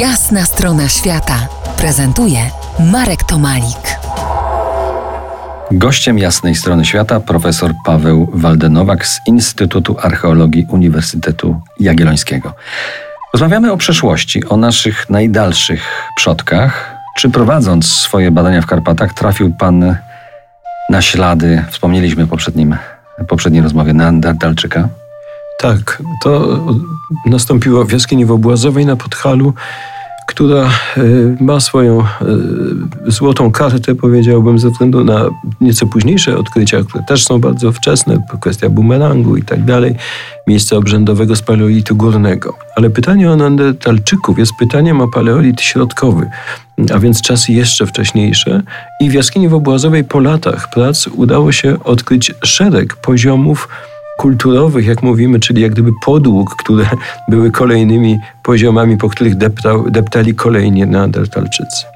Jasna strona świata prezentuje Marek Tomalik. Gościem jasnej strony świata profesor Paweł Waldenowak z Instytutu Archeologii Uniwersytetu Jagiellońskiego. Rozmawiamy o przeszłości, o naszych najdalszych przodkach. Czy prowadząc swoje badania w Karpatach trafił Pan na ślady, wspomnieliśmy w poprzednim, poprzedniej rozmowie, Neandertalczyka? Tak, to nastąpiło w jaskini Wobłazowej na Podhalu, która e, ma swoją e, złotą kartę, powiedziałbym, ze względu na nieco późniejsze odkrycia, które też są bardzo wczesne, kwestia bumerangu i tak dalej, miejsca obrzędowego z paleolitu górnego. Ale pytanie o Neandertalczyków jest pytaniem o paleolit środkowy, a więc czasy jeszcze wcześniejsze. I w jaskini Wobłazowej po latach prac udało się odkryć szereg poziomów kulturowych, jak mówimy, czyli jak gdyby podłóg, które były kolejnymi poziomami, po których deptał, deptali kolejni neandertalczycy.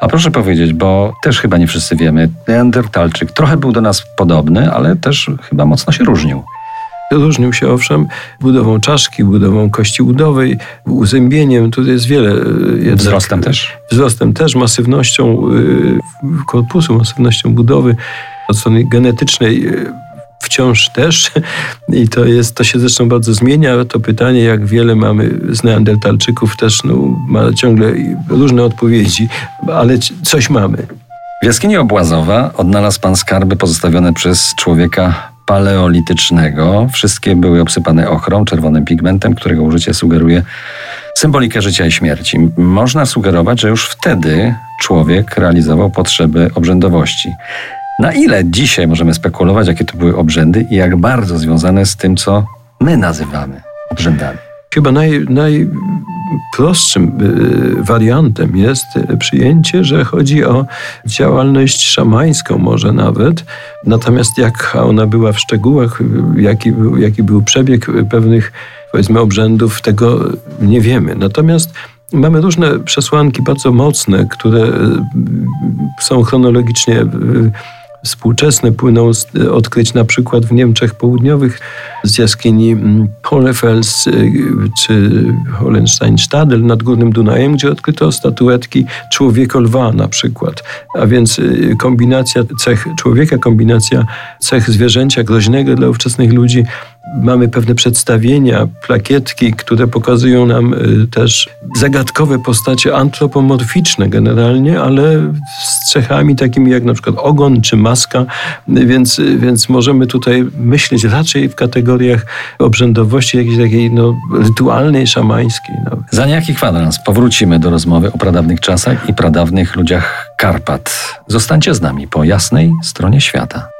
A proszę powiedzieć, bo też chyba nie wszyscy wiemy, neandertalczyk trochę był do nas podobny, ale też chyba mocno się różnił. Różnił się owszem budową czaszki, budową kości udowej, uzębieniem, tu jest wiele. E, jednak, wzrostem też? Wzrostem też, masywnością e, korpusu, masywnością budowy od strony genetycznej e, wciąż też i to jest, to się zresztą bardzo zmienia. To pytanie, jak wiele mamy z neandertalczyków też no, ma ciągle różne odpowiedzi, ale coś mamy. W jaskini Obłazowa odnalazł pan skarby pozostawione przez człowieka paleolitycznego. Wszystkie były obsypane ochrą, czerwonym pigmentem, którego użycie sugeruje symbolikę życia i śmierci. Można sugerować, że już wtedy człowiek realizował potrzeby obrzędowości. Na ile dzisiaj możemy spekulować, jakie to były obrzędy i jak bardzo związane z tym, co my nazywamy obrzędami? Chyba naj, najprostszym y, wariantem jest przyjęcie, że chodzi o działalność szamańską może nawet. Natomiast jak ona była w szczegółach, jaki był, jaki był przebieg pewnych powiedzmy obrzędów, tego nie wiemy. Natomiast Mamy różne przesłanki bardzo mocne, które y, są chronologicznie y, współczesne płyną z odkryć na przykład w Niemczech Południowych z jaskini mm, Hollefels y, czy Holensteinstadel nad Górnym Dunajem, gdzie odkryto statuetki człowieka-lwa na przykład. A więc y, kombinacja cech człowieka, kombinacja cech zwierzęcia groźnego dla ówczesnych ludzi Mamy pewne przedstawienia, plakietki, które pokazują nam y, też zagadkowe postacie antropomorficzne generalnie, ale z cechami takimi jak na przykład ogon czy maska, więc, więc możemy tutaj myśleć raczej w kategoriach obrzędowości jakiejś takiej no, rytualnej, szamańskiej. No. Za niejaki kwadrans powrócimy do rozmowy o pradawnych czasach i pradawnych ludziach Karpat. Zostańcie z nami po jasnej stronie świata.